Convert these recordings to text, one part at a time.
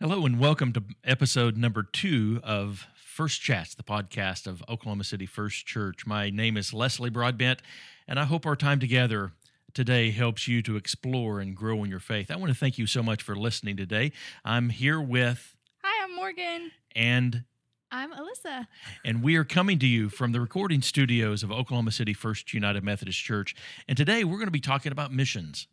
Hello and welcome to episode number two of First Chats, the podcast of Oklahoma City First Church. My name is Leslie Broadbent, and I hope our time together today helps you to explore and grow in your faith. I want to thank you so much for listening today. I'm here with Hi, I'm Morgan. and I'm Alyssa. and we are coming to you from the recording studios of Oklahoma City First United Methodist Church. And today we're going to be talking about missions.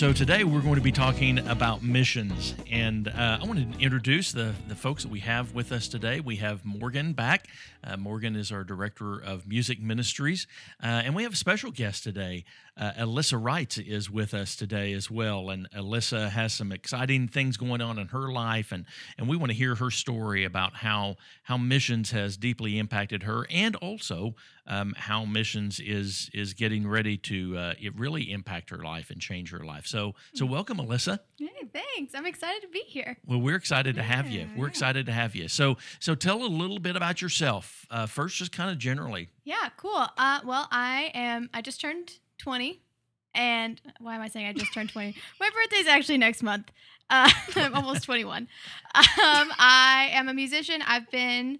So today we're going to be talking about missions, and uh, I want to introduce the the folks that we have with us today. We have Morgan back. Uh, Morgan is our director of music ministries, uh, and we have a special guest today. Uh, Alyssa Wright is with us today as well, and Alyssa has some exciting things going on in her life, and and we want to hear her story about how how missions has deeply impacted her, and also um, how missions is is getting ready to uh, it really impact her life and change her life. So so welcome, Alyssa. Hey, thanks. I'm excited to be here. Well, we're excited to have you. We're yeah. excited to have you. So so tell a little bit about yourself uh, first, just kind of generally. Yeah, cool. Uh, well, I am. I just turned 20, and why am I saying I just turned 20? My birthday's actually next month. Uh, I'm almost 21. Um, I am a musician. I've been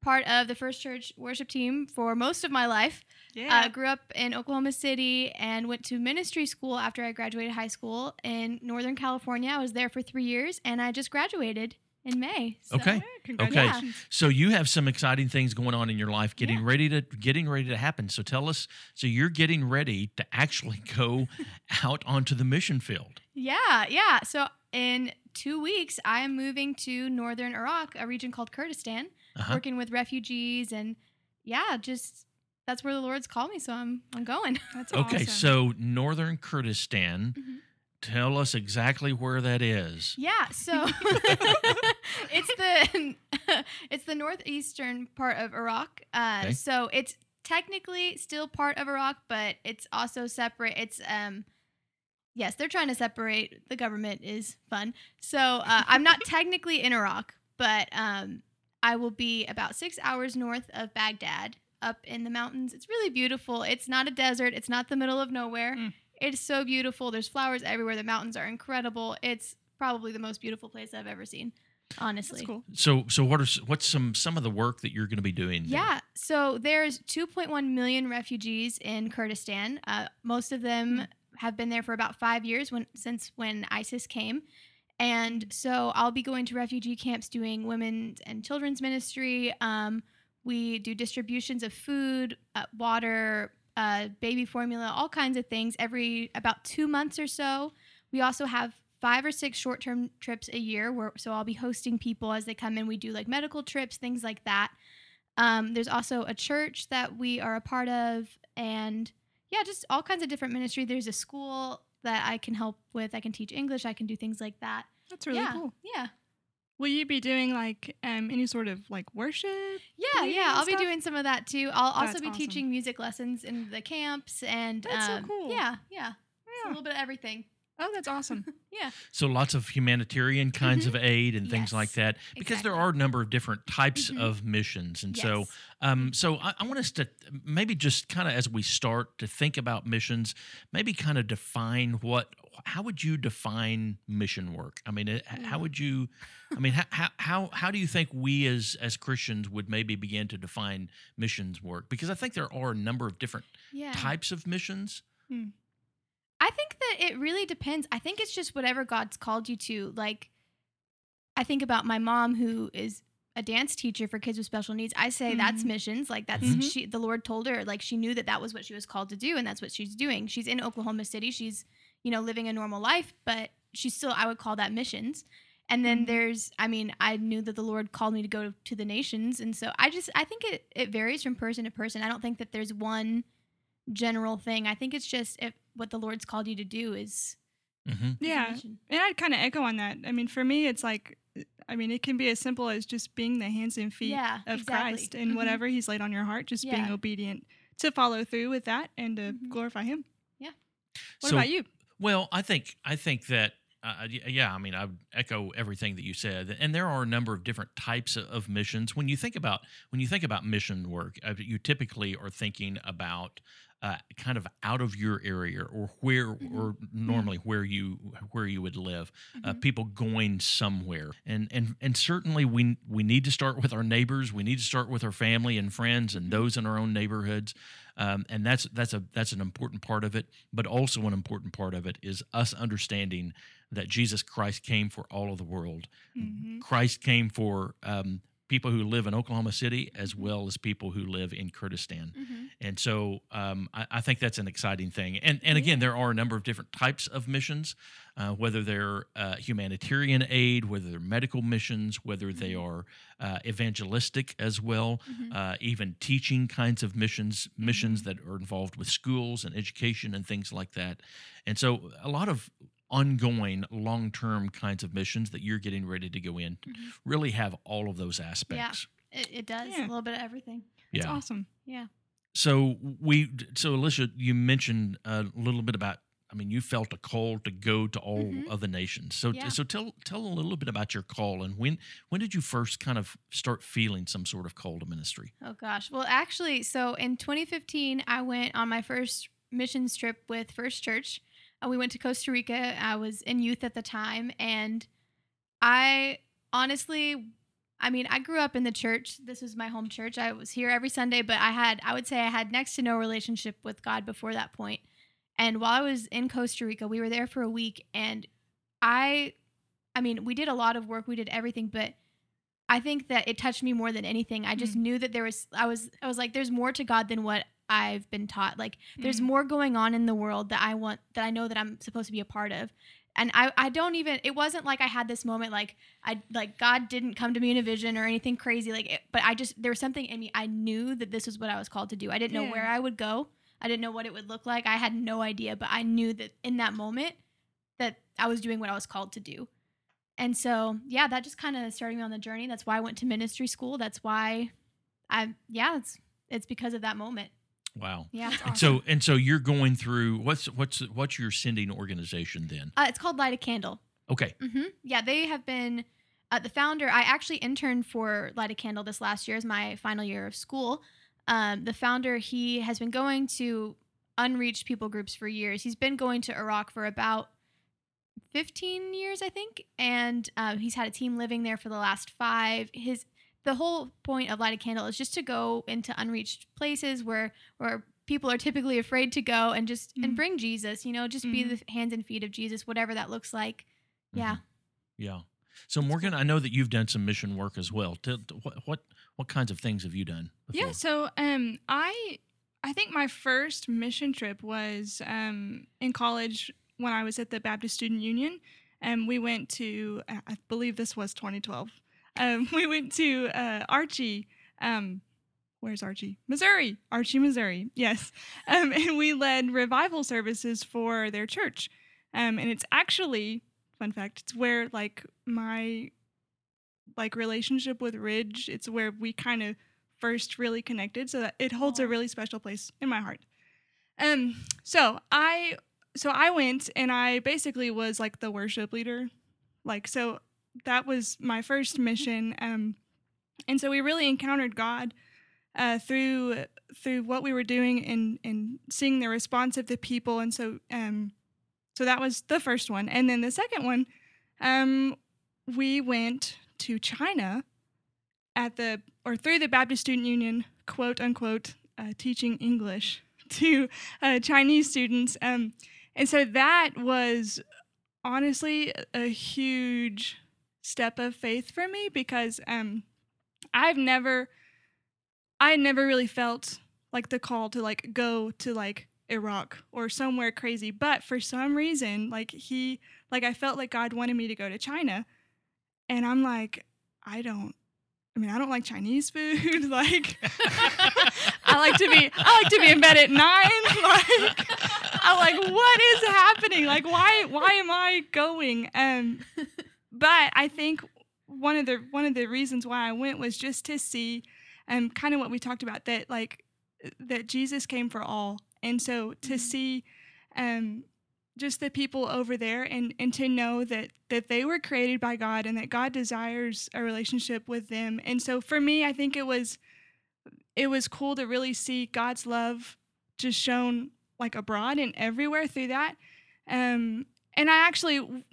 part of the First Church worship team for most of my life. Uh, grew up in Oklahoma City and went to ministry school after I graduated high school in Northern California. I was there for three years, and I just graduated in May. So, Okay. congratulations. So you have some exciting things going on in your life, getting Yeah. ready to getting ready to happen. So tell us. So you're getting ready to actually go out onto the mission field. Yeah, yeah. So in two weeks, I am moving to northern Iraq, a region called Kurdistan, Uh-huh. working with refugees, and yeah, just that's where the Lord's called me. So I'm I'm going. That's Okay, awesome. so northern Kurdistan. Mhm. Tell us exactly where that is. Yeah, so it's the it's the northeastern part of Iraq. Uh, Okay. So it's technically still part of Iraq, but it's also separate. It's um, yes, they're trying to separate. The government is fun. So uh, I'm not technically in Iraq, but um, I will be about six hours north of Baghdad, up in the mountains. It's really beautiful. It's not a desert. It's not the middle of nowhere. Mm. It's so beautiful. There's flowers everywhere. The mountains are incredible. It's probably the most beautiful place I've ever seen, honestly. That's cool. So so what are what's some some of the work that you're going to be doing? there? Yeah, so there's 2.1 million refugees in Kurdistan. Uh, most of them have been there for about five years when since when ISIS came, and so I'll be going to refugee camps doing women's and children's ministry. Um, we do distributions of food, uh, water, uh, baby formula, all kinds of things every about two months or so. We also have five or six short-term trips a year where so I'll be hosting people as they come in. We do like medical trips, things like that. Um, there's also a church that we are a part of, and yeah, just all kinds of different ministry. There's a school that I can help with. I can teach English. I can do things like that. That's really yeah, cool. yeah, Will you be doing like um any sort of like worship? yeah, yeah. I'll be doing some of that too. I'll also That's be awesome. teaching music lessons in the camps, and That's so um, cool. Yeah, yeah, It's a little bit of everything. Oh, that's awesome. Yeah, So lots of humanitarian kinds of aid and things like Mm-hmm. That, because there are a number of different types Mhm. of missions, and so um, so I, I want us to maybe just kind of as we start to think about missions, maybe kind of define what. How would you define mission work? I mean, it, how would you? I mean, how, how how how do you think we as as Christians would maybe begin to define missions work? Because I think there are a number of different yeah. types of missions. I think that it really depends. I think it's just whatever God's called you to. Like, I think about my mom who is a dance teacher for kids with special needs. I say that's Mhm. missions. Like that's Mhm. she. The Lord told her like she knew that that was what she was called to do, and that's what she's doing. She's in Oklahoma City. She's you know living a normal life, but she's still I would call that missions. And then Mhm. there's, I mean, I knew that the Lord called me to go to the nations, and so I just I think it it varies from person to person. I don't think that there's one general thing. I think it's just if what the Lord's called you to do is hmm Yeah. mission. And I'd kind of echo on that. I mean, for me, it's like, I mean, it can be as simple as just being the hands and feet Yeah, of exactly. Christ and Mhm. whatever He's laid on your heart, just being obedient to follow through with that and to Mhm. glorify Him. Yeah. What So- about you? Well, I think I think that Uh, yeah, I mean, I would echo everything that you said, and there are a number of different types of missions. When you think about when you think about mission work, uh, you typically are thinking about uh, kind of out of your area or where Mhm. or normally where you where you would live uh, Mhm. people going somewhere and and and certainly we we need to start with our neighbors we need to start with our family and friends and Mhm. those in our own neighborhoods um, and that's that's a that's an important part of it but also an important part of it is us understanding that jesus christ came for all of the world Mhm. christ came for um, people who live in oklahoma city as well as people who live in kurdistan Mhm. and so um, I, I think that's an exciting thing. And and again, there are a number of different types of missions, uh, whether they're uh, humanitarian aid, whether they're medical missions, whether they Mhm. are uh, evangelistic as well, Mhm. uh, even teaching kinds of missions, missions that are involved with schools and education and things like that. And so a lot of ongoing long-term kinds of missions that you're getting ready to go in Mhm. really have all of those aspects. It, it does Yeah. a little bit of everything. It's yeah. awesome. Yeah. So we, so Alyssa, you mentioned a little bit about. I mean, you felt a call to go to all Mhm. of the nations. So, Yeah. so tell tell a little bit about your call and when when did you first kind of start feeling some sort of call to ministry? Oh gosh. Well, actually, so in 2015, I went on my first missions trip with First Church. We went to Costa Rica. I was in youth at the time, and I honestly, I mean, I grew up in the church. This was my home church. I was here every Sunday, but I had, I would say, I had next to no relationship with God before that point. And while I was in Costa Rica, we were there for a week, and I, I mean, we did a lot of work. We did everything, but I think that it touched me more than anything. I just mm. knew that there was I was I was like there's more to God than what I've been taught. Like there's Mm. more going on in the world that I want that I know that I'm supposed to be a part of. And I I don't even it wasn't like I had this moment like I like God didn't come to me in a vision or anything crazy like it, but I just there was something in me I knew that this was what I was called to do. I didn't know where I would go. I didn't know what it would look like. I had no idea, but I knew that in that moment that I was doing what I was called to do. And so, yeah, that just kind of started me on the journey. That's why I went to ministry school. That's why I, yeah, it's it's because of that moment. Wow. Yeah, And so and so you're going through what's what's what's your sending organization then? uh, it's called Light a Candle. Okay. hmm Yeah, they have been uh, the founder. I actually interned for Light a Candle this last year as my final year of school. Um, the founder, he has been going to unreached people groups for years. He's been going to Iraq for about 15 years, I think, and uh, he's had a team living there for the last five. His the whole point of Light a Candle is just to go into unreached places where where people are typically afraid to go and just and Mhm. bring Jesus. You know, just be Mhm. the hands and feet of Jesus, whatever that looks like. Yeah. Mhm. Yeah. So Morgan, I know that you've done some mission work as well. Tell, what what what kinds of things have you done? Before? Yeah, so um I I think my first mission trip was um in college when I was at the Baptist Student Union and we went to I I believe this was 2012. Um we went to uh Archie um where's Archie? Missouri. Archie, Missouri. Yes. Um and we led revival services for their church. Um and it's actually fun fact, it's where like my like relationship with Ridge, it's where we kind of first really connected so that it holds a really special place in my heart um so i so i went and i basically was like the worship leader like so that was my first mission um and so we really encountered god uh through through what we were doing and and seeing the response of the people and so um so that was the first one and then the second one um we went to china at the or through the Baptist Student Union, quote unquote, uh, teaching English to uh, Chinese students. Um, and so that was honestly a huge step of faith for me because um, I've never, I never really felt like the call to like go to like Iraq or somewhere crazy. But for some reason, like he, like I felt like God wanted me to go to China. And I'm like, I don't I mean, I don't like Chinese food. like, I like to be, I like to be in bed at nine. Like, I'm like, what is happening? Like, why, why am I going? Um, but I think one of the one of the reasons why I went was just to see, um, kind of what we talked about that like that Jesus came for all, and so to Mhm. see, um, just the people over there and and to know that that they were created by God and that God desires a relationship with them. And so for me, I think it was it was cool to really see God's love just shown like abroad and everywhere through that. Um and I actually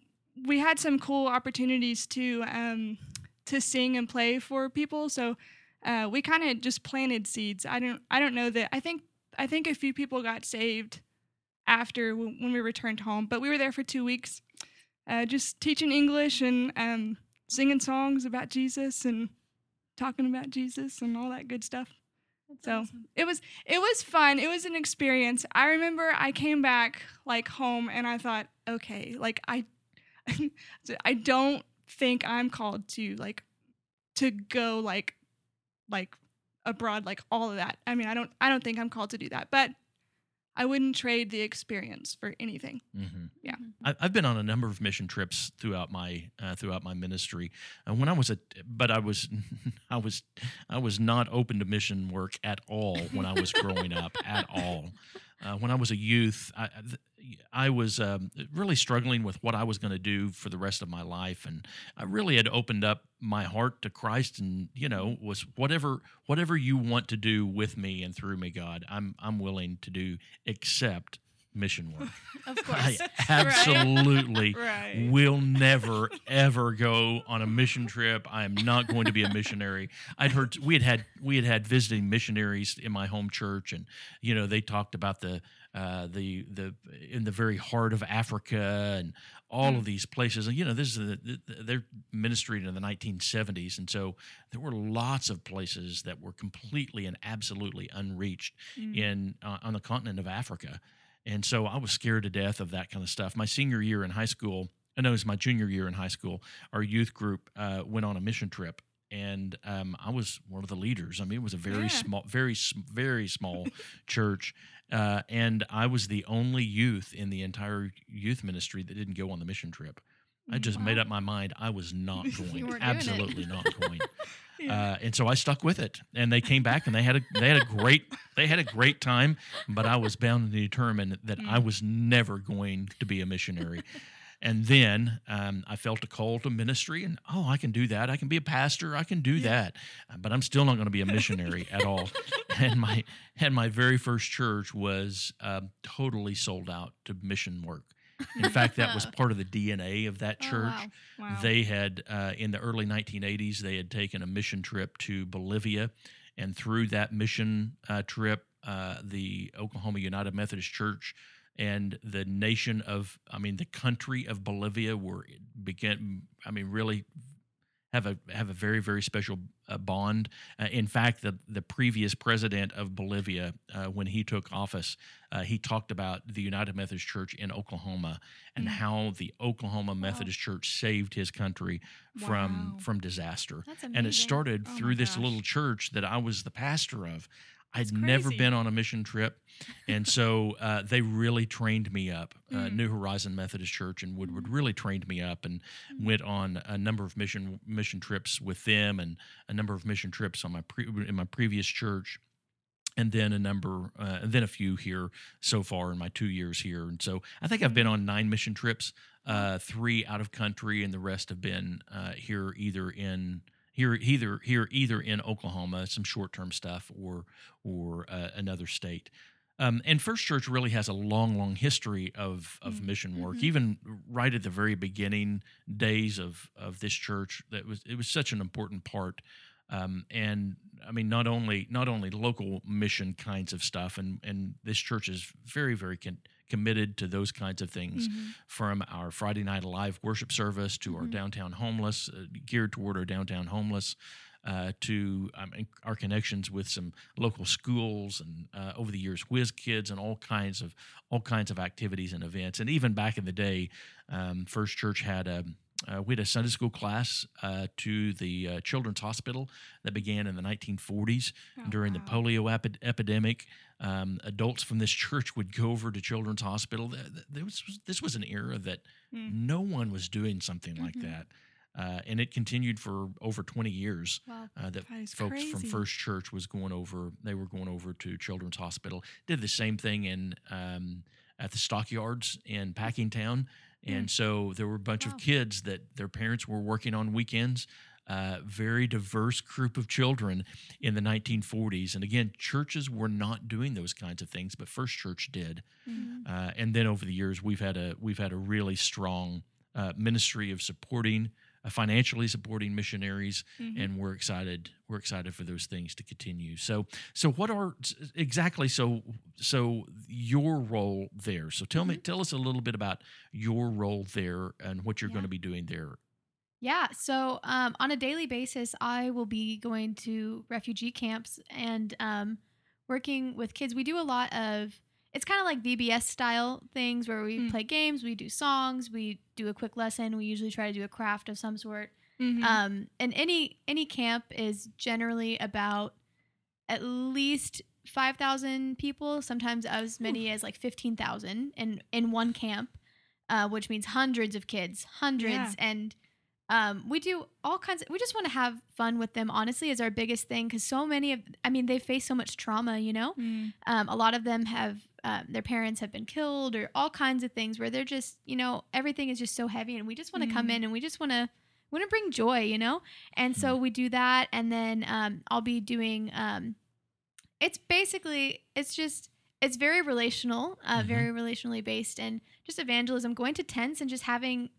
we had some cool opportunities to um to sing and play for people. So uh, we kind of just planted seeds. I don't I don't know that I think I think a few people got saved after w- when we returned home, but we were there for two weeks, uh, just teaching English and um, singing songs about Jesus and talking about Jesus and all that good stuff. That's So awesome. it was it was fun. It was an experience. I remember I came back like home and I thought, okay, like I I don't think I'm called to like to go like like abroad like all of that. I mean, I don't I don't think I'm called to do that. But I wouldn't trade the experience for anything. hmm Yeah. I, I've been on a number of mission trips throughout my uh, throughout my ministry. And when I was a, but I was, I was, I was not open to mission work at all when I was growing up at all. Uh, when I was a youth, I, I- was um, really struggling with what I was going to do for the rest of my life, and I really had opened up my heart to Christ, and you know, was whatever whatever you want to do with me and through me, God, I'm I'm willing to do, except mission work. Of course. I absolutely Right. will never ever go on a mission trip. I am not going to be a missionary. I'd heard we had had we had had visiting missionaries in my home church, and you know they talked about the uh, the the in the very heart of Africa and all of these places. And you know this is the, the, they're ministering in the 1970s, and so there were lots of places that were completely and absolutely unreached Mm. in uh, on the continent of Africa. And so I was scared to death of that kind of stuff. My senior year in high school, I know it was my junior year in high school, our youth group uh, went on a mission trip. And um, I was one of the leaders. I mean, it was a very Yeah. small, very, very small church. Uh, and I was the only youth in the entire youth ministry that didn't go on the mission trip. I just made up my mind I was not going. weren't doing it. Absolutely not going. Yeah. Uh, and so I stuck with it, and they came back, and they had a they had a great they had a great time. But I was bound and determined that I Mm. was never going to be a missionary. And then um, I felt a call to ministry, and oh, I can do that. I can be a pastor. I can do that. Uh, But I'm still not going to be a missionary at all. And my and my very first church was uh, totally sold out to mission work. In fact, that was part of the DNA of that Oh, church. wow. wow. They had, uh, in the early 1980s, they had taken a mission trip to Bolivia. And through that mission uh, trip, uh, the Oklahoma United Methodist Church and the nation of, I mean, the country of Bolivia were began, I mean, really have a have a very very special uh, bond. Uh, in fact, the the previous president of Bolivia, uh, when he took office, uh, he talked about the United Methodist Church in Oklahoma and Mm. how the Oklahoma Methodist Church saved his country from Wow. from disaster. That's amazing. And it started Oh through this little church that I was the pastor of. I'd never been on a mission trip, and so uh, they really trained me up. Uh, Mm. New Horizon Methodist Church in Woodward really trained me up, and went on a number of mission mission trips with them, and a number of mission trips on my pre- in my previous church, and then a number, uh, and then a few here so far in my two years here. And so I think I've been on nine mission trips, uh, three out of country, and the rest have been uh, here either in here either here either in Oklahoma, some short term stuff, or or uh, another state. Um, and First Church really has a long, long history of of Mm, mission work. mhm. Even right at the very beginning days of of this church, that was it was such an important part. Um, and I mean, not only not only local mission kinds of stuff, and and this church is very, very con- committed to those kinds of things Mhm. from our Friday night live worship service to our Mhm. downtown homeless, uh, geared toward our downtown homeless, uh, to um, our connections with some local schools and uh, over the years whiz kids and all kinds of all kinds of activities and events. And even back in the day, um, First Church had a uh, we had a Sunday school class uh, to the uh, Children's Hospital that began in the 1940s Oh, during the polio epi- epidemic. Um, adults from this church would go over to Children's Hospital. Th- th- There was, this was an era that Mm. no one was doing something like Mhm. that. Uh, and it continued for over 20 years Wow. uh, that That folks from. First Church was going over. They were going over to Children's Hospital. Did the same thing in um, at the stockyards in Packingtown. And so there were a bunch Wow. of kids that their parents were working on weekends. Uh, very diverse group of children in the 1940s. And again, churches were not doing those kinds of things, but First Church did. Mhm. Uh, and then over the years, we've had a we've had a really strong uh, ministry of supporting, financially supporting missionaries, Mhm. and we're excited we're excited for those things to continue. So so what are exactly so so your role there? So tell me tell us a little bit about your role there and what you're Yeah. going to be doing there. Yeah. So um, on a daily basis, I will be going to refugee camps and um, working with kids. We do a lot of, it's kind of like VBS style things where we Mm. play games, we do songs, we do a quick lesson. We usually try to do a craft of some sort. Mhm. Um, and any any camp is generally about at least five thousand people, sometimes as many as like fifteen thousand in in one camp, uh, which means hundreds of kids, hundreds, Yeah. and um, we do all kinds. Of, we just want to have fun with them. Honestly, is our biggest thing because so many of, I mean, they face so much trauma. You know, Mm. um, a lot of them have um, their parents have been killed or all kinds of things where they're just you know everything is just so heavy and we just want to come Mhm. in and we just want to want to bring joy you know and so we do that and then um, i'll be doing um, it's basically it's just it's very relational uh, Mhm. very relationally based and just evangelism going to tents and just having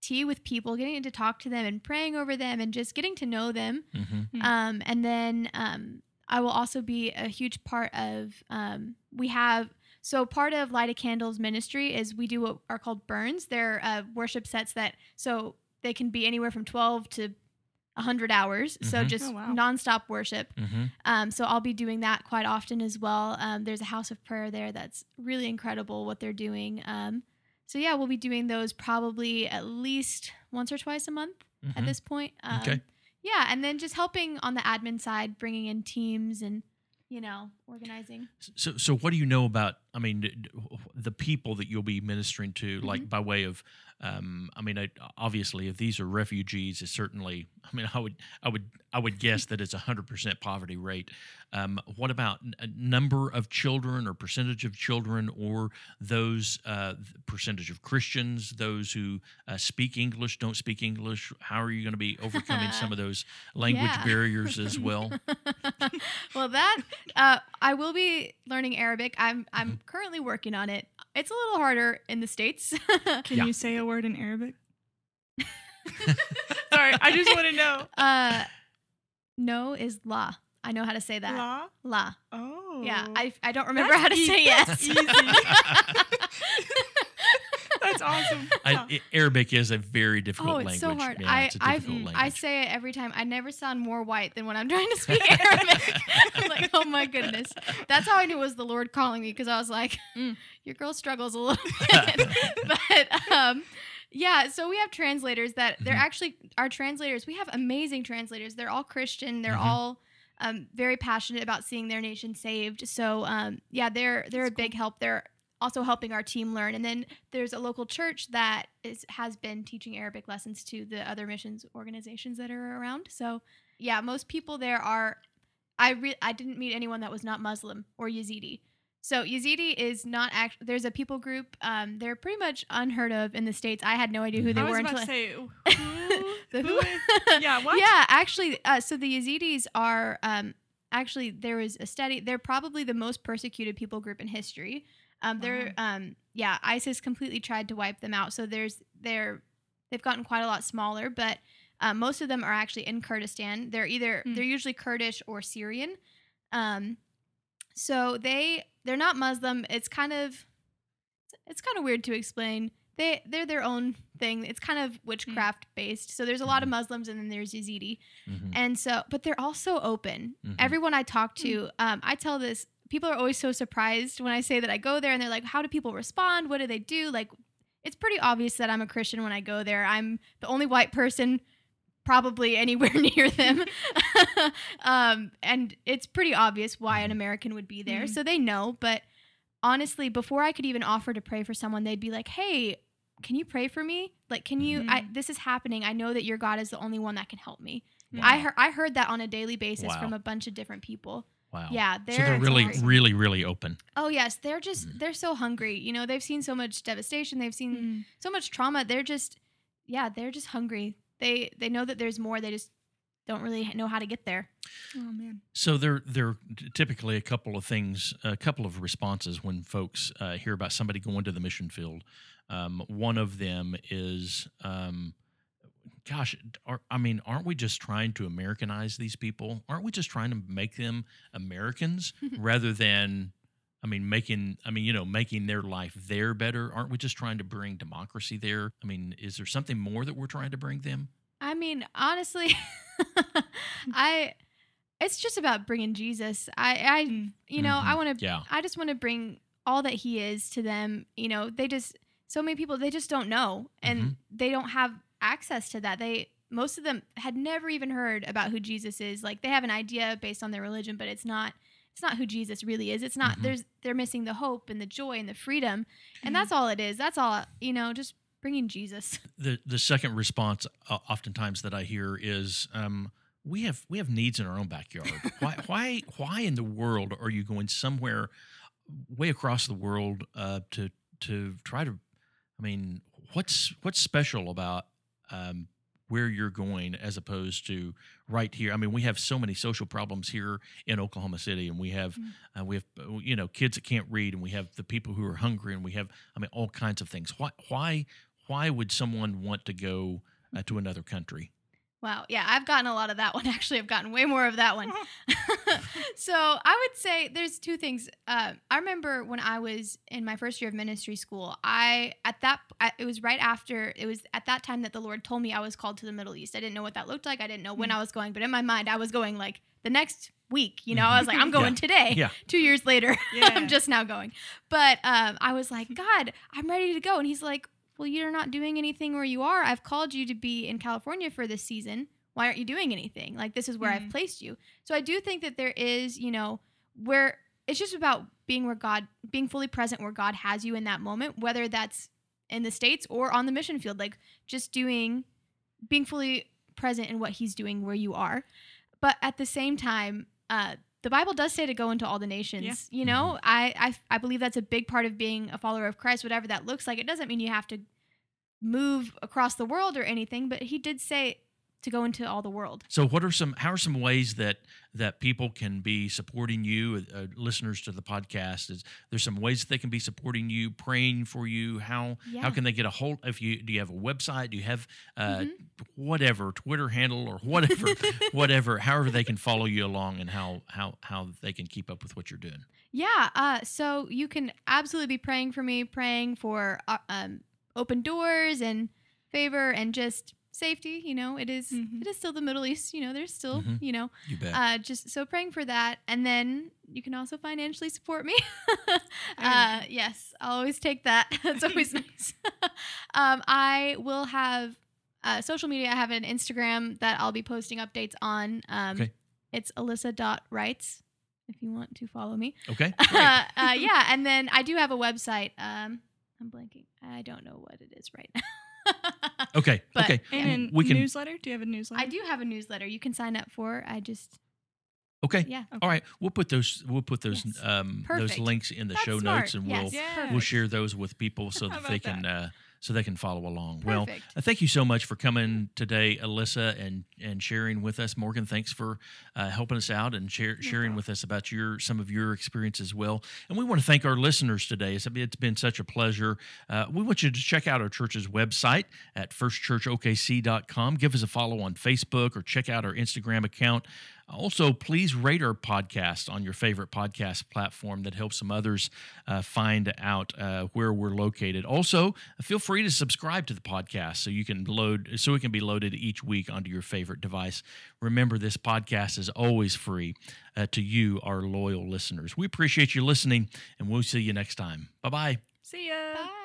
tea with people getting to talk to them and praying over them and just getting to know them Mm-hmm. Mm. um, and then um, I will also be a huge part of. Um, we have so part of Light a Candles ministry is we do what are called burns. They're uh, worship sets that so they can be anywhere from twelve to hundred hours. So Mhm. just Oh, wow. nonstop worship. Mm-hmm. Um, so I'll be doing that quite often as well. Um, there's a house of prayer there that's really incredible what they're doing. Um, so yeah, we'll be doing those probably at least once or twice a month at this point. Um, Mm-hmm. Okay. Yeah, and then just helping on the admin side, bringing in teams and you know organizing. So, so what do you know about? I mean, the people that you'll be ministering to, Mm-hmm. like by way of, um, I mean, I, obviously, if these are refugees, it's certainly. I mean, I would, I would, I would guess that it's a hundred percent poverty rate. Um, what about n- a number of children, or percentage of children, or those uh, percentage of Christians, those who uh, speak English, don't speak English? How are you going to be overcoming some of those language Yeah. barriers as well? well, that uh, I will be learning Arabic. I'm I'm Mm-hmm. currently working on it. It's a little harder in the states. Can Yeah. you say a word in Arabic? Sorry, I just want to know. uh, no is la. I know how to say that. La? La. Oh. Yeah, I, I don't remember That's how to ea- say that's yes. easy. That's awesome. I, Huh. I- Arabic is a very difficult Oh, it's language. so hard. Yeah, I it's a I, difficult mm, language. I say it every time. I never sound more white than when I'm trying to speak Arabic. I'm like, oh my goodness. That's how I knew it was the Lord calling me because I was like, Mm. your girl struggles a little bit. but um, yeah, so we have translators that they're Mhm. actually our translators. We have amazing translators. They're all Christian. They're Mhm. all um, very passionate about seeing their nation saved. So um, yeah, they're they're That's a big help. They're also helping our team learn. And then there's a local church that is has been teaching Arabic lessons to the other missions organizations that are around. So yeah, most people there are. I re- I didn't meet anyone that was not Muslim or Yazidi. So Yazidi is not act. There's a people group. Um, they're pretty much unheard of in the states. I had no idea who they I were until to I- say, who? The who Yeah, what? Yeah, actually, uh, so the Yazidis are um, actually there was a study. They're probably the most persecuted people group in history. Um, they're um, yeah, ISIS completely tried to wipe them out. So there's they're they've gotten quite a lot smaller, but uh, most of them are actually in Kurdistan. They're either Hmm. they're usually Kurdish or Syrian. Um, so they they're not Muslim. It's kind of it's kind of weird to explain. They they're their own thing. It's kind of witchcraft based. So there's a lot of Muslims and then there's Yazidi. Mhm. And so but they're also open. Mhm. Everyone I talk to, um, I tell this people are always so surprised when I say that I go there and they're like, How do people respond? What do they do? Like it's pretty obvious that I'm a Christian when I go there. I'm the only white person probably anywhere near them. um, and it's pretty obvious why an American would be there. Mhm. So they know. But honestly, before I could even offer to pray for someone, they'd be like, hey, can you pray for me? Like, can you? I, Mhm. this is happening. I know that your God is the only one that can help me. Wow. I heard I heard that on a daily basis Wow. from a bunch of different people. Wow. Yeah, they're so they're really, hungry. really, really open. Oh yes, they're just Mhm. they're so hungry. You know, they've seen so much devastation. They've seen Mm. so much trauma. They're just yeah, they're just hungry. They they know that there's more. They just don't really know how to get there. Oh man. So there, there are typically a couple of things, a couple of responses when folks uh, hear about somebody going to the mission field. Um, one of them is, um, "Gosh, are, I mean, aren't we just trying to Americanize these people? Aren't we just trying to make them Americans rather than?" I mean, making, I mean, you know, making their life there better. Aren't we just trying to bring democracy there? I mean, is there something more that we're trying to bring them? I mean, honestly, I it's just about bringing Jesus. I I Mm. you know, I Mhm. want to Yeah. I just want to bring all that he is to them. You know, they just so many people they just don't know and Mhm. they don't have access to that. They most of them had never even heard about who Jesus is. Like they have an idea based on their religion, but it's not it's not who Jesus really is. It's not Mhm. there's they're missing the hope and the joy and the freedom. And Mhm. that's all it is. That's all, you know, just bringing Jesus. the the second response uh, oftentimes that I hear is um, we have we have needs in our own backyard. why why why in the world are you going somewhere way across the world uh, to to try to? I mean, what's what's special about um, where you're going as opposed to right here? I mean, we have so many social problems here in Oklahoma City, and we have Mm. uh, we have uh, you know kids that can't read, and we have the people who are hungry, and we have I mean all kinds of things. Why why why would someone want to go uh, to another country? Wow. Yeah, I've gotten a lot of that one. Actually, I've gotten way more of that one. so I would say there's two things. Uh, I remember when I was in my first year of ministry school. I at that I- it was right after it was at that time that the Lord told me I was called to the Middle East. I didn't know what that looked like. I didn't know when Mm. I was going, but in my mind, I was going like the next week. You know, I was like, I'm going today. Yeah. Two years later, Yeah. I'm just now going. But um, I was like, God, I'm ready to go. And He's like, Well, you're not doing anything where you are. I've called you to be in California for this season. Why aren't you doing anything? Like, this is where I've Mhm. placed you. So I do think that there is, you know, where it's just about being where God, being fully present where God has you in that moment, whether that's in the States or on the mission field, like just doing, being fully present in what He's doing where you are. But at the same time, uh, the Bible does say to go into all the nations. Yeah. You know, mm-hmm. I, I I believe that's a big part of being a follower of Christ, whatever that looks like. It doesn't mean you have to move across the world or anything, but he did say to go into all the world. So, what are some? How are some ways that that people can be supporting you? Uh, listeners to the podcast is there's some ways that they can be supporting you, praying for you. How Yeah. how can they get a hold? If you do you have a website? Do you have uh, Mhm. whatever Twitter handle or whatever, whatever? However they can follow you along and how how how they can keep up with what you're doing. Yeah. Uh, so you can absolutely be praying for me, praying for uh, um, open doors and favor and just safety. You know, it is- Mhm. it is still the Middle East. You know, there's still Mhm. you know You uh, just so praying for that, and then you can also financially support me. uh, yes, I'll always take that. That's always nice. um, I will have uh, social media. I have an Instagram that I'll be posting updates on. Um, Okay. It's alyssa.writes if you want to follow me. okay. Uh, uh, yeah, and then I do have a website. Um, I'm blanking. I don't know what it is right now. Okay. but- okay. And a We can- newsletter? Do you have a newsletter? I do have a newsletter you can sign up for. I just Okay. yeah. All right. We'll put those. We'll put those. Yes. um those links in the That's show smart. notes, and Yes, we'll Yeah. we'll share those with people so that they about can that? uh, so they can follow along. Well, Perfect. uh, thank you so much for coming today, Alyssa, and and sharing with us. Morgan, thanks for uh, helping us out and share, sharing problem. with us about your some of your experience as well. And we want to thank our listeners today. It's, it's been such a pleasure. Uh, we want you to check out our church's website at firstchurchokc.com. Give us a follow on Facebook or check out our Instagram account. Also, please rate our podcast on your favorite podcast platform. That helps some others uh, find out uh, where we're located. Also, feel free to subscribe to the podcast so you can load, so it can be loaded each week onto your favorite device. Remember, this podcast is always free uh, to you, our loyal listeners. We appreciate you listening, and we'll see you next time. Bye bye. See ya. Bye.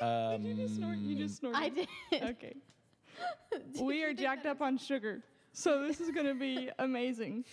Okay. Um, you just snort. You just snorted. I did. Okay. we are jacked up on sugar, so this is gonna be amazing.